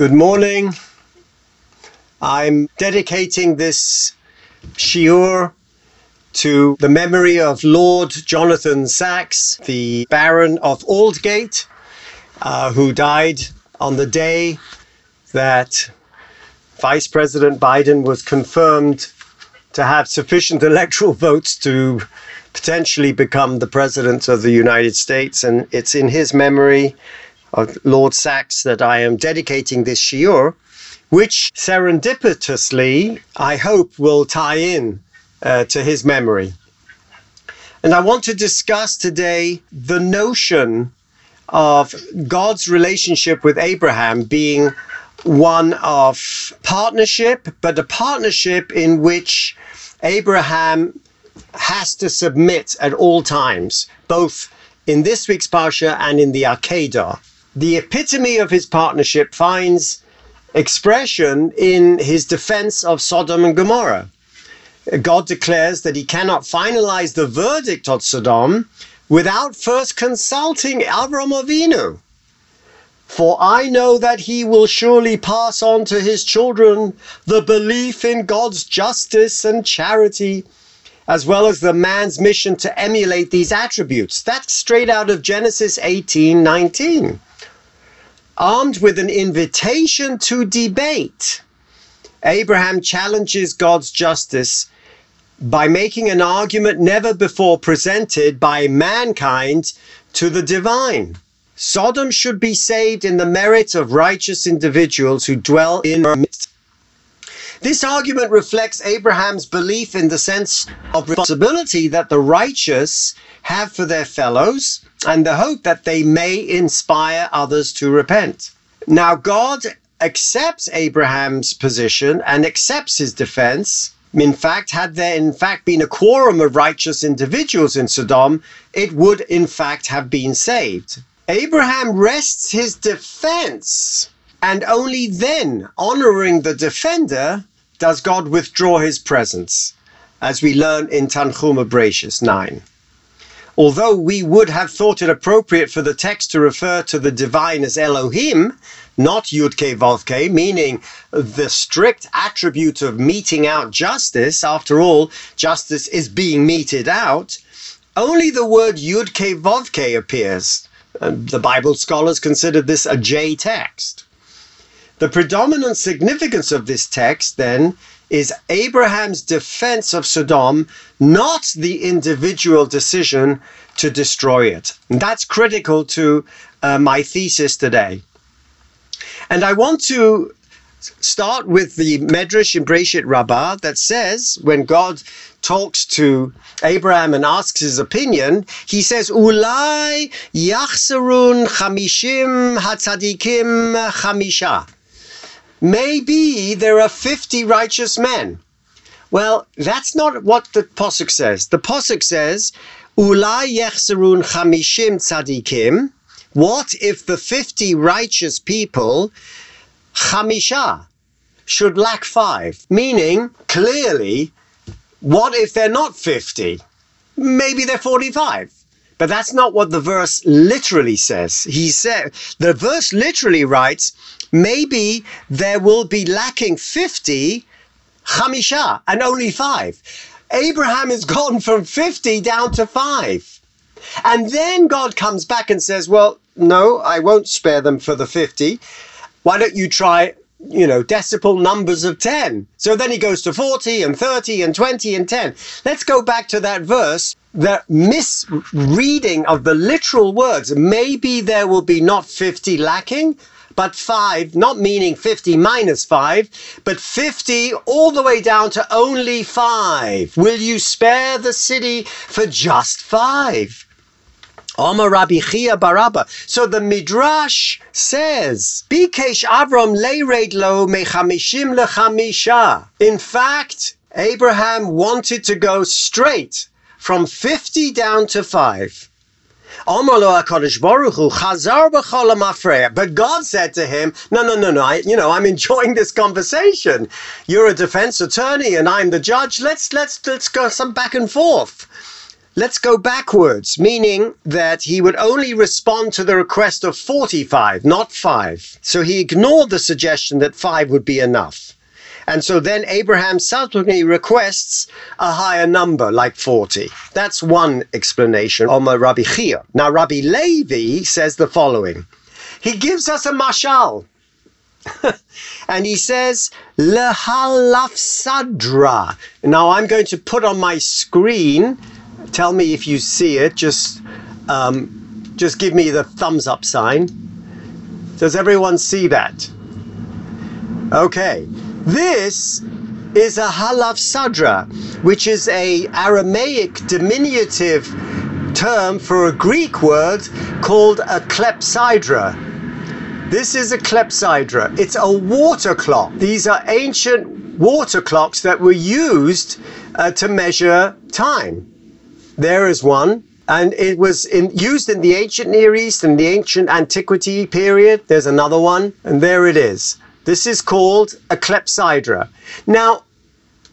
Good morning. I'm dedicating this shiur to the memory of Lord Jonathan Sacks, the Baron of Aldgate, uh, who died on the day that Vice President Biden was confirmed to have sufficient electoral votes to potentially become the President of the United States. And it's in his memory of Lord Sacks that I am dedicating this shiur, which serendipitously, I hope, will tie in uh, to his memory. And I want to discuss today the notion of God's relationship with Abraham being one of partnership, but a partnership in which Abraham has to submit at all times, both in this week's Parsha and in the Akedah. The epitome of his partnership finds expression in his defense of Sodom and Gomorrah. God declares that he cannot finalize the verdict on Sodom without first consulting Avram Avinu. For I know that he will surely pass on to his children the belief in God's justice and charity, as well as the man's mission to emulate these attributes. That's straight out of Genesis 18 19. Armed with an invitation to debate, Abraham challenges God's justice by making an argument never before presented by mankind to the divine. Sodom should be saved in the merit of righteous individuals who dwell in our midst. This argument reflects Abraham's belief in the sense of responsibility that the righteous have for their fellows and the hope that they may inspire others to repent. Now, God accepts Abraham's position and accepts his defense. In fact, had there in fact been a quorum of righteous individuals in Sodom, it would in fact have been saved. Abraham rests his defense, and only then, honoring the defender, does God withdraw his presence, as we learn in Tanchuma Bereshis 9. Although we would have thought it appropriate for the text to refer to the divine as Elohim, not Yudke Vovke, meaning the strict attribute of meting out justice, after all, justice is being meted out, only the word Yudke Vovke appears. Uh, the Bible scholars consider this a J text. The predominant significance of this text, then, is Abraham's defense of Sodom, not the individual decision to destroy it. And that's critical to uh, my thesis today. And I want to start with the Medrash in Breshit Rabbah that says when God talks to Abraham and asks his opinion, he says, Ulai yachsarun chamishim hatzadikim chamisha. Maybe there are 50 righteous men. Well, that's not what the Posuk says. The Posuk says, Ulai yachsarun chamishim tzadikim. What if the 50 righteous people chamisha should lack five, meaning clearly, what if they're not 50? Maybe they're 45. But that's not what the verse literally says. He said, the verse literally writes, maybe there will be lacking 50 chamisha and only five. Abraham has gone from 50 down to five. And then God comes back and says, well, no, I won't spare them for the 50 why don't you try you know, decimal numbers of 10. So then he goes to 40 and 30 and 20 and 10. Let's go back to that verse. The misreading of the literal words. Maybe there will be not 50 lacking, but 5, not meaning 50 minus 5, but 50 all the way down to only 5. Will you spare the city for just 5? Omar Rabbi Chia Barabba. So the Midrash says, Bikesh Avram leired lo mechamishim lechamisha. In fact, Abraham wanted to go straight from 50 down to 5. But God said to him, No, no, no, no. I, you know, I'm enjoying this conversation. You're a defense attorney and I'm the judge. Let's let's let's go some back and forth. let's go backwards, meaning that he would only respond to the request of 45, not 5. So he ignored the suggestion that 5 would be enough. And so then Abraham subsequently requests a higher number, like 40. That's one explanation of Rabbi Chia. Now, Rabbi Levi says the following. He gives us a mashal. and he says, Lehalafsadra. Now I'm going to put on my screen. Tell me if you see it. Just, um, just give me the thumbs up sign. Does everyone see that? Okay. This is a halafsadra, which is a Aramaic diminutive term for a Greek word called a clepsydra. This is a clepsydra. It's a water clock. These are ancient water clocks that were used uh, to measure time. There is one. And it was in, used in the ancient Near East and the ancient antiquity period. There's another one. And there it is. This is called a clepsydra. Now,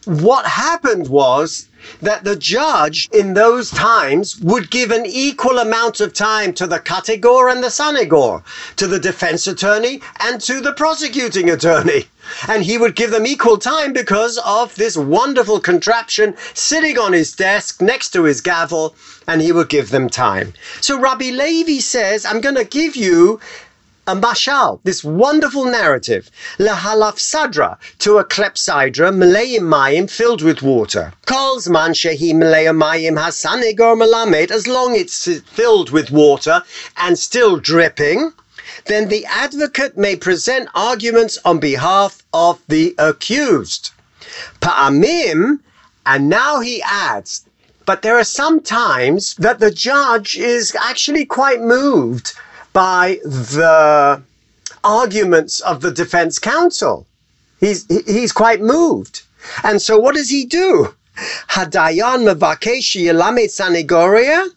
what happened was that the judge in those times would give an equal amount of time to the kategor and the sanegor, to the defense attorney and to the prosecuting attorney. And he would give them equal time because of this wonderful contraption sitting on his desk next to his gavel, and he would give them time. So Rabbi Levi says, I'm going to give you a mashal, this wonderful narrative, lehalaf sadra, to a klepsydra, maleim mayim, filled with water. Calls man shehi maleim mayim hasanegor malamed, as long it's filled with water and still dripping, then the advocate may present arguments on behalf of the accused. Pa'amim, and now he adds, but there are some times that the judge is actually quite moved by the arguments of the defense counsel. He's, he's quite moved. And so what does he do? Hadayan mevakeshi yelamet sanigoria.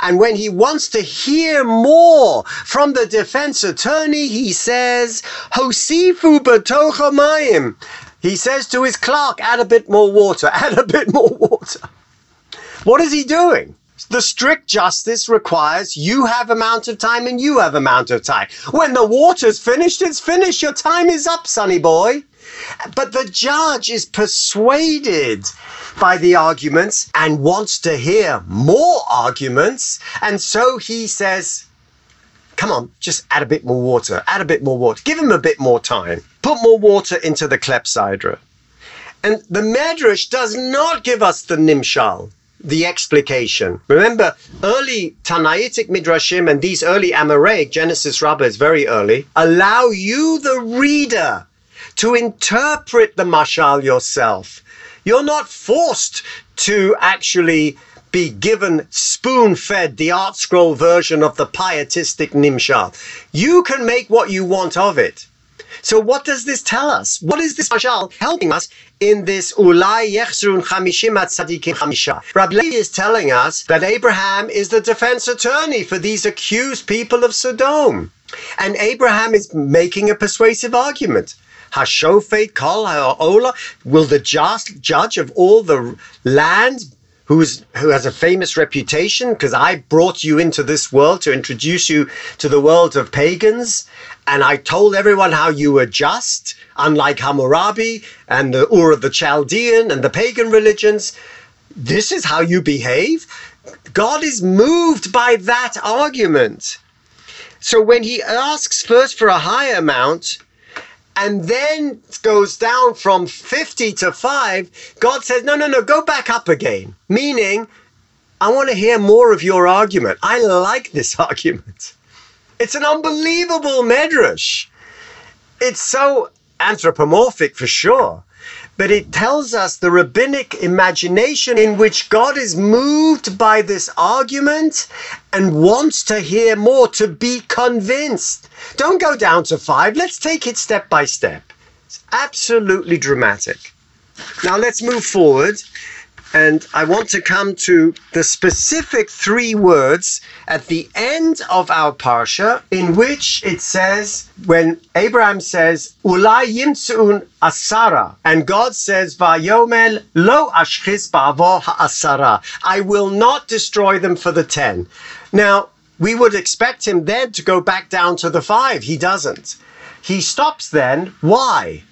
And when he wants to hear more from the defense attorney, he says, Hosifu batocha mayim. He says to his clerk, add a bit more water, add a bit more water. What is he doing? The strict justice requires you have amount of time and you have amount of time. When the water's finished, it's finished. Your time is up, sonny boy. But the judge is persuaded by the arguments and wants to hear more arguments. And so he says, come on, just add a bit more water, add a bit more water, give him a bit more time, put more water into the klepsydra. And the Medrash does not give us the nimshal the explication. Remember, early Tannaitic Midrashim and these early Amoraic, Genesis Rabbah is very early, allow you, the reader, to interpret the mashal yourself. You're not forced to actually be given spoon fed the ArtScroll version of the pietistic Nimshal. You can make what you want of it. So what does this tell us? What is this mashal helping us in this ulai yechzrun chamishim tzadikim chamisha? Rabbi Levi is telling us that Abraham is the defense attorney for these accused people of Sodom. And Abraham is making a persuasive argument. Hashofet kol ha'ola, will the just judge of all the land who's who has a famous reputation because I brought you into this world to introduce you to the world of pagans and I told everyone how you were just unlike Hammurabi and the Ur of the Chaldean and the pagan religions. This is how you behave. God is moved by that argument. So when he asks first for a higher amount and then goes down from 50 to 5, God says, no, no, no, go back up again. Meaning, I want to hear more of your argument. I like this argument. It's an unbelievable medrash. It's so anthropomorphic for sure but it tells us the rabbinic imagination in which God is moved by this argument and wants to hear more, to be convinced. Don't go down to five. Let's take it step by step. It's absolutely dramatic. Now let's move forward And I want to come to the specific three words at the end of our parsha, in which it says, when Abraham says, Ulai yimtsun asara, and God says, Vayomel lo ashchis ba'avo asara, I will not destroy them for the ten. Now, we would expect him then to go back down to the five. He doesn't. He stops then. Why?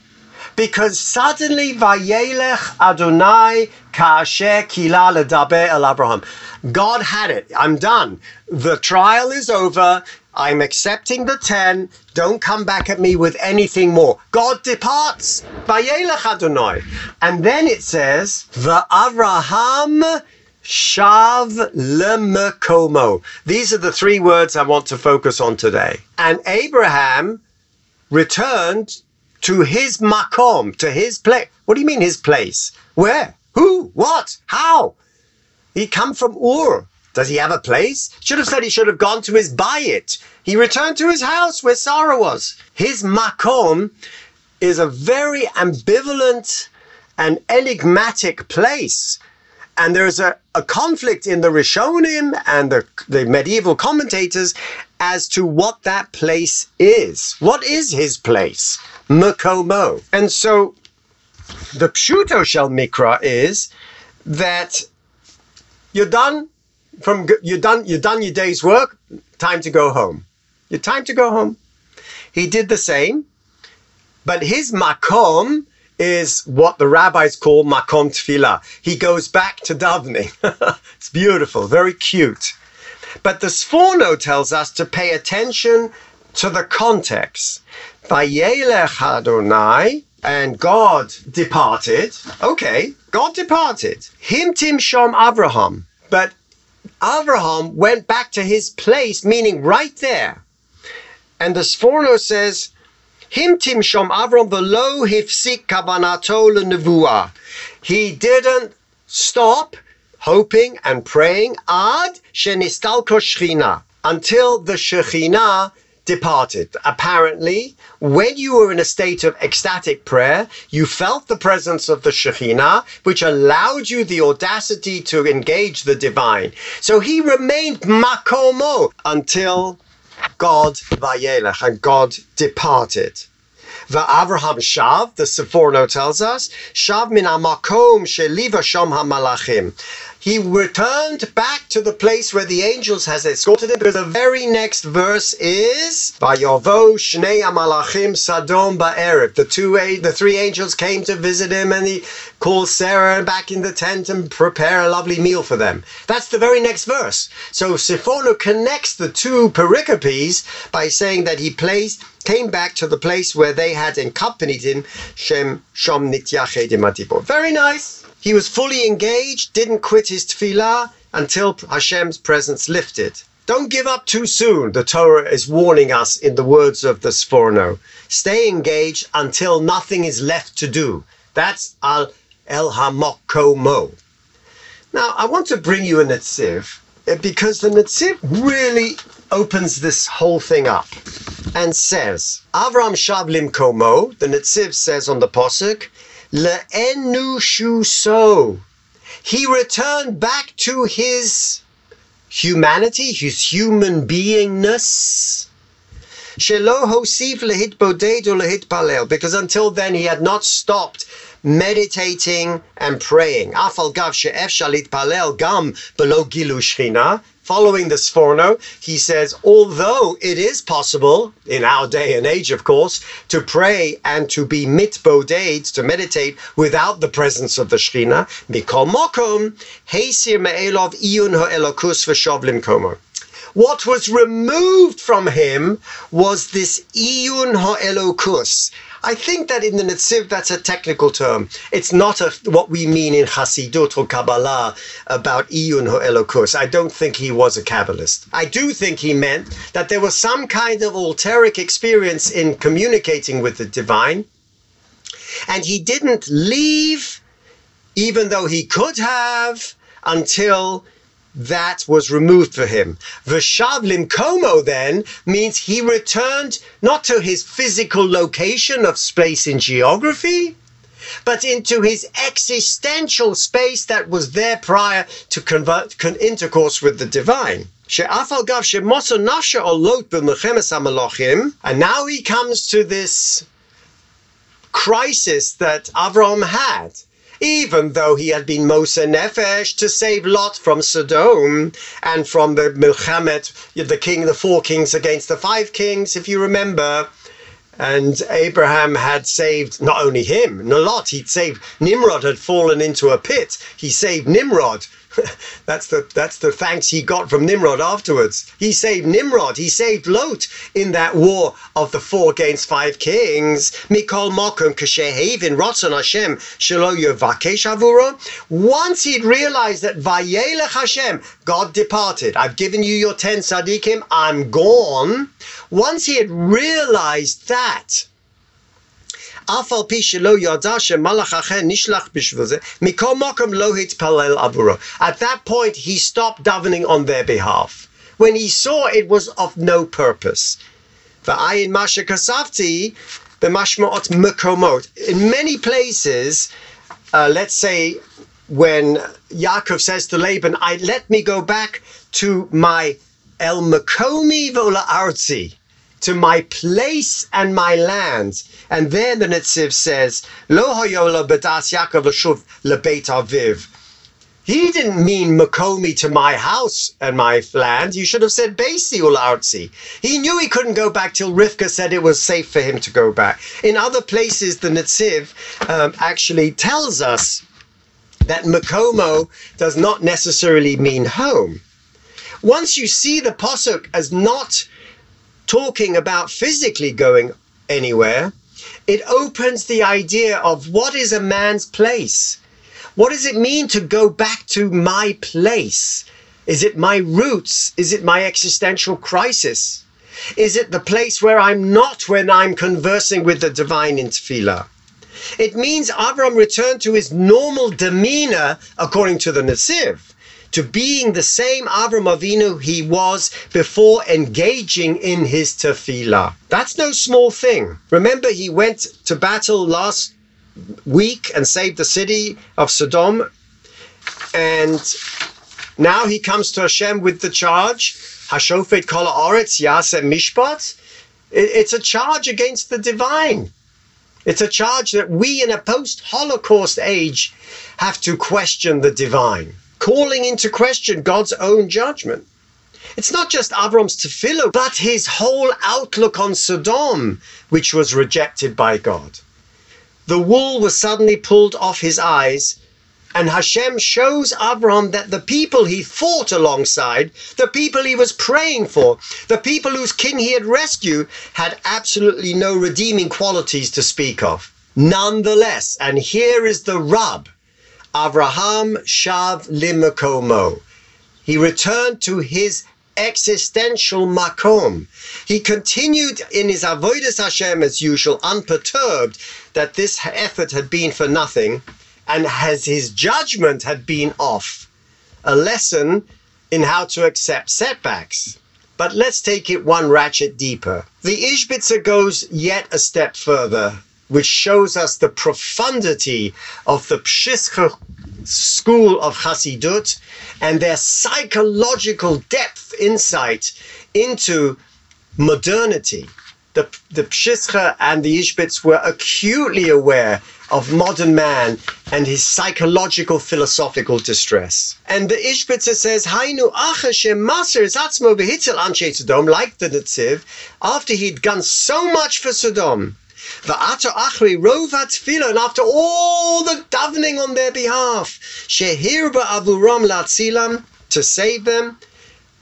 Because suddenly Vayelech Adonai Kasher Kila Ledaber El Abraham. God had it. I'm done. The trial is over. I'm accepting the 10. Don't come back at me with anything more. God departs. Vayelech Adonai. And then it says, The Va'avraham Shav lemekomo. These are the three words I want to focus on today. And Abraham returned to his makom, to his place. What do you mean his place? Where? Who? What? How? He come from Ur. Does he have a place? Should have said he should have gone to his bayit. He returned to his house where Sarah was. His makom is a very ambivalent and enigmatic place. And there's a, a conflict in the Rishonim and the, the medieval commentators as to what that place is. What is his place? Makomo. And so the Pshuto Shel Mikra is that you're done from you're done you're done your day's work, time to go home. Your time to go home. He did the same, but his makom is what the rabbis call makom tefillah. He goes back to davening. it's beautiful, very cute. But the Sforno tells us to pay attention to the context. Vayelech Adonai, and God departed. Okay, God departed. Him tim shom Abraham. But Abraham went back to his place, meaning right there. And the Sforno says, Him tim shom Avraham velo hifsik kabanato nevuah. He didn't stop hoping and praying ad shenistalko shechina until the shechina departed. Apparently, when you were in a state of ecstatic prayer, you felt the presence of the Shekhinah, which allowed you the audacity to engage the divine. So he remained makomo until God vayelech, and God departed. The Avraham Shav, the Sephorno tells us, Shav min amakom sheliva shom hamalachim he returned back to the place where the angels has escorted him because the very next verse is Vayovo Shnei Amalachim Sadom Ba'erev. The two the three angels came to visit him and he called Sarah back in the tent and prepare a lovely meal for them. That's the very next verse. So Sforno connects the two pericopes by saying that he placed came back to the place where they had accompanied him, Shem Shom Very nice. He was fully engaged, didn't quit his tefillah until Hashem's presence lifted. Don't give up too soon, the Torah is warning us in the words of the Sforno. Stay engaged until nothing is left to do. That's Al El Hamokomo. Now, I want to bring you a Netziv eh, because the Netziv really opens this whole thing up and says, Avram Shavlim Komo, the Netziv says on the Posuk, Le'enushuso. He returned back to his humanity, his human beingness. Shelo hosif lehit boded lehit palel, because until then he had not stopped meditating and praying. Afal gav she'ef shalit palel gam below gilu shchina, following the Sforno, he says, although it is possible, in our day and age, of course, to pray and to be mitboded, to meditate without the presence of the Shekhinah, mikol mokom, heisir me'elov iyun ha'elokus v'shovlim komo. What was removed from him was this iyun ha'elokus, I think that in the Netziv, that's a technical term. It's not a, what we mean in Hasidut or Kabbalah about Iyun Elokus. I don't think he was a Kabbalist. I do think he meant that there was some kind of alteric experience in communicating with the divine, and he didn't leave, even though he could have, until that was removed for him. Veshavlim Komo then means he returned not to his physical location of space and geography, but into his existential space that was there prior to convert con- intercourse with the divine. And now he comes to this crisis that Avram had. Even though he had been Mose Nefesh to save Lot from Sodom and from the Milchamet, the king, the four kings against the five kings, if you remember, and Abraham had saved not only him, Lot, he'd saved Nimrod had fallen into a pit. He saved Nimrod that's the that's the thanks he got from Nimrod afterwards. He saved Nimrod. He saved Lot in that war of the four against five kings. Mikol Mokum Kashehavin Rotzon Hashem. Once he'd realized that Vayelech Hashem, God departed. I've given you your ten tzaddikim. I'm gone. Once he had realized that אף על פי שלא ידע שמלאך אחר נשלח בשביל זה, מכל מקום לא התפלל עבורו. At that point he stopped davening on their behalf. When he saw it was of no purpose. ועין מה שכספתי במשמעות מקומות. In many places, uh, let's say when Yaakov says to Laban, I let me go back to my El Makomi Vola Arzi to my place and my land. And then the Netziv says, Lo hayola bedas Yaakov l'shuv lebeit aviv. He didn't mean Makomi to my house and my land. You should have said Basi ul Artsi. He knew he couldn't go back till Rivka said it was safe for him to go back. In other places, the Netziv um, actually tells us that Makomo does not necessarily mean home. Once you see the Posuk as not talking about physically going anywhere, it opens the idea of what is a man's place? What does it mean to go back to my place? Is it my roots? Is it my existential crisis? Is it the place where I'm not when I'm conversing with the divine in tefillah? It means Avram returned to his normal demeanor according to the Netziv to being the same Avram Avinu he was before engaging in his tefillah. That's no small thing. Remember, he went to battle last week and saved the city of Sodom, and now he comes to Hashem with the charge, Hashofet Kol Oretz Yaseh Mishpat. It's a charge against the divine. It's a charge that we in a post Holocaust age have to question the divine calling into question God's own judgment. It's not just Avram's tefillah, but his whole outlook on Sodom, which was rejected by God. The wool was suddenly pulled off his eyes, and Hashem shows Avram that the people he fought alongside, the people he was praying for, the people whose king he had rescued, had absolutely no redeeming qualities to speak of. Nonetheless, and here is the rub Avraham Shav Limakomo. He returned to his existential makom. He continued in his avodas Hashem as usual, unperturbed that this effort had been for nothing, and as his judgment had been off. A lesson in how to accept setbacks. But let's take it one ratchet deeper. The Ishbitzer goes yet a step further which shows us the profundity of the Pshischa school of Hasidut and their psychological depth insight into modernity. The, the and the Ishbits were acutely aware of modern man and his psychological philosophical distress. And the Ishbitzer says, Hainu maser zatzmo behitzel anshe Sodom, like the Netziv, after he'd done so much for Sodom, Va'ata achri rovat tefillah, and after all the davening on their behalf, shehirba avuram latzilam, to save them,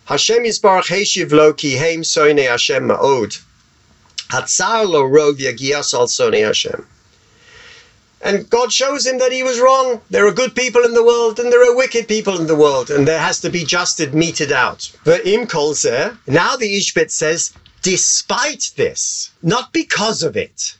Hashem Yisbarach Heshiv lo ki heim soine Hashem ma'od. Hatzar lo rov yagias al soine Hashem. And God shows him that he was wrong. There are good people in the world and there are wicked people in the world, and there has to be justice meted out. The im kolzer, now the Ishbit says, despite this, not because of it,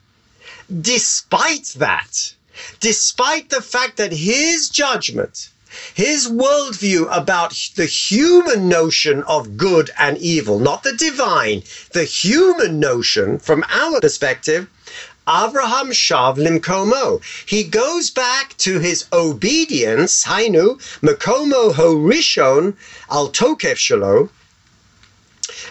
despite that, despite the fact that his judgment, his worldview about the human notion of good and evil, not the divine, the human notion from our perspective, Avraham shav limkomo. He goes back to his obedience, hainu, makomo ho rishon al tokef shalo,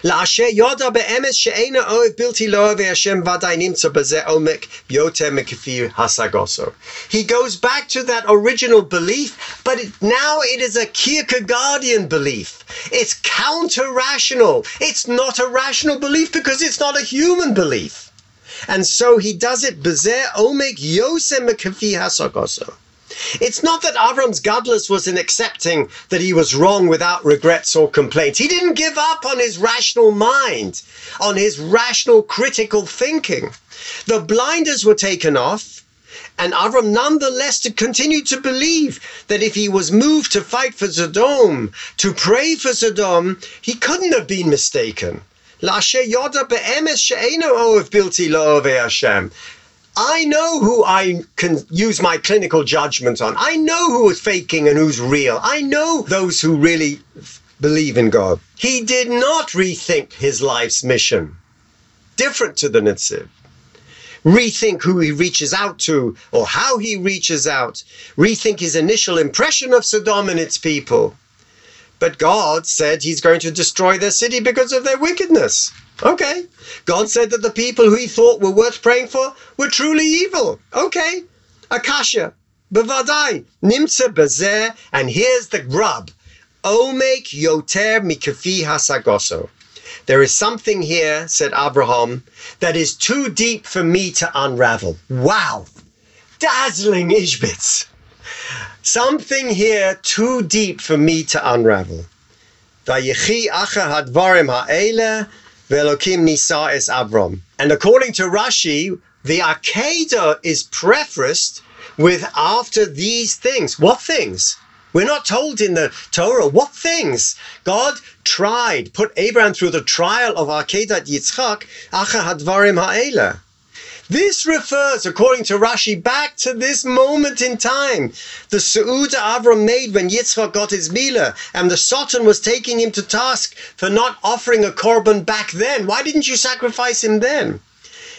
Yoda be'emes she'ena oiv bilti lo'ev Hashem nimtza b'zeh omek yoter hasagoso. He goes back to that original belief, but it, now it is a Kierkegaardian belief. It's counter-rational. It's not a rational belief because it's not a human belief. And so he does it b'zeh omek yoser mekifir hasagoso. It's not that Avram's godless was in accepting that he was wrong without regrets or complaints. He didn't give up on his rational mind, on his rational critical thinking. The blinders were taken off, and Avram nonetheless to continue to believe that if he was moved to fight for Sodom, to pray for Sodom, he couldn't have been mistaken. I know who I can use my clinical judgment on. I know who is faking and who's real. I know those who really believe in God. He did not rethink his life's mission. Different to the Netziv. Rethink who he reaches out to or how he reaches out. Rethink his initial impression of Sodom and its people. But God said he's going to destroy their city because of their wickedness. Okay. God said that the people who he thought were worth praying for were truly evil. Okay. Akasha. Bevadai. Nimtza bezer. And here's the grub. Omek yoter mikafi hasagoso. There is something here, said Abraham, that is too deep for me to unravel. Wow. Dazzling Ishbitz. Something here too deep for me to unravel. And according to Rashi, the Akedah is prefaced with after these things. What things? We're not told in the Torah what things. God tried, put Abraham through the trial of Akedat Yitzchak, Acha Hadvarim Ha'ela. This refers, according to Rashi, back to this moment in time. The Su'uda Avram made when Yitzchak got his Mila, and the Satan was taking him to task for not offering a korban back then. Why didn't you sacrifice him then?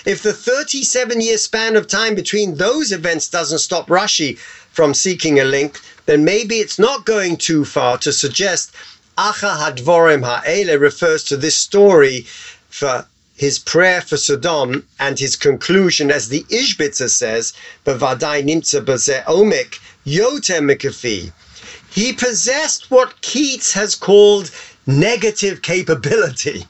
If the 37 year span of time between those events doesn't stop Rashi from seeking a link, then maybe it's not going too far to suggest Acha Hadvorim Ha'ele refers to this story for his prayer for Sodom and his conclusion, as the Ishbitzer says, Nimtza. He possessed what Keats has called negative capability.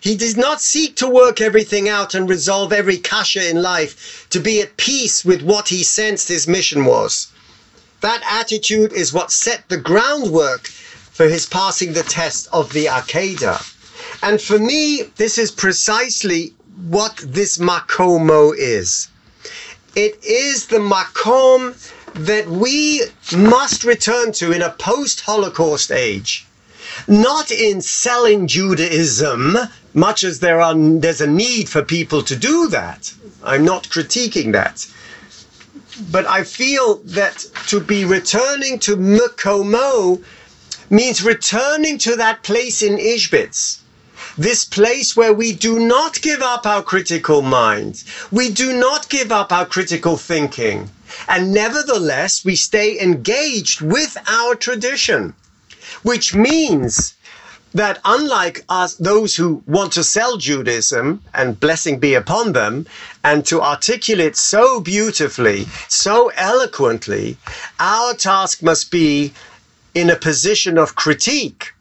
He did not seek to work everything out and resolve every kasha in life to be at peace with what he sensed his mission was. That attitude is what set the groundwork for his passing the test of the Akedah. And for me, this is precisely what this makomo is. It is the makom that we must return to in a post Holocaust age. Not in selling Judaism, much as there are, there's a need for people to do that. I'm not critiquing that. But I feel that to be returning to Mukomo means returning to that place in Ishbitz this place where we do not give up our critical mind, we do not give up our critical thinking, and nevertheless we stay engaged with our tradition, which means that unlike us, those who want to sell Judaism, and blessing be upon them, and to articulate so beautifully, so eloquently, our task must be in a position of critique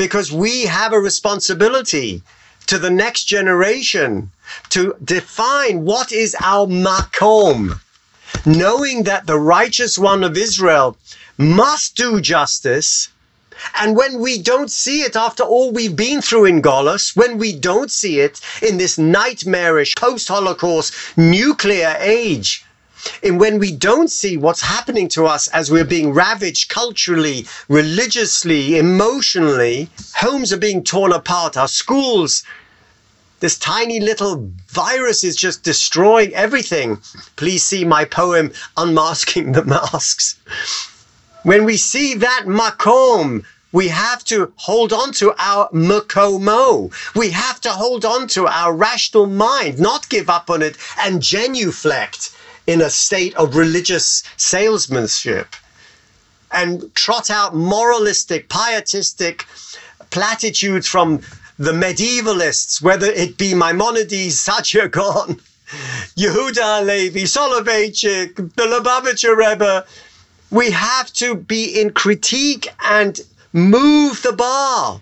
because we have a responsibility to the next generation to define what is our makom, knowing that the righteous one of Israel must do justice. And when we don't see it after all we've been through in Golos, when we don't see it in this nightmarish post Holocaust nuclear age, and when we don't see what's happening to us as we're being ravaged culturally, religiously, emotionally, homes are being torn apart, our schools, this tiny little virus is just destroying everything. Please see my poem, Unmasking the Masks. When we see that makom, we have to hold on to our makomo. We have to hold on to our rational mind, not give up on it and genuflect in a state of religious salesmanship and trot out moralistic, pietistic platitudes from the medievalists, whether it be Maimonides, Saadia Gaon, Yehuda Levi, Soloveitchik, the Lubavitcher Rebbe. We have to be in critique and move the bar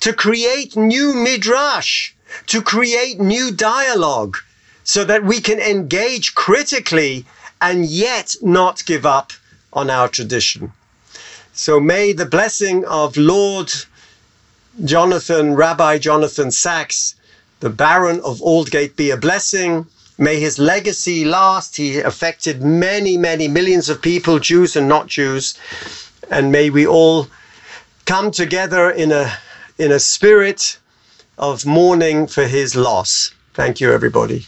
to create new midrash, to create new dialogue, so that we can engage critically and yet not give up on our tradition. So may the blessing of Lord Jonathan, Rabbi Jonathan Sacks, the Baron of Aldgate, be a blessing. May his legacy last. He affected many, many millions of people, Jews and not Jews. And may we all come together in a, in a spirit of mourning for his loss. Thank you, everybody.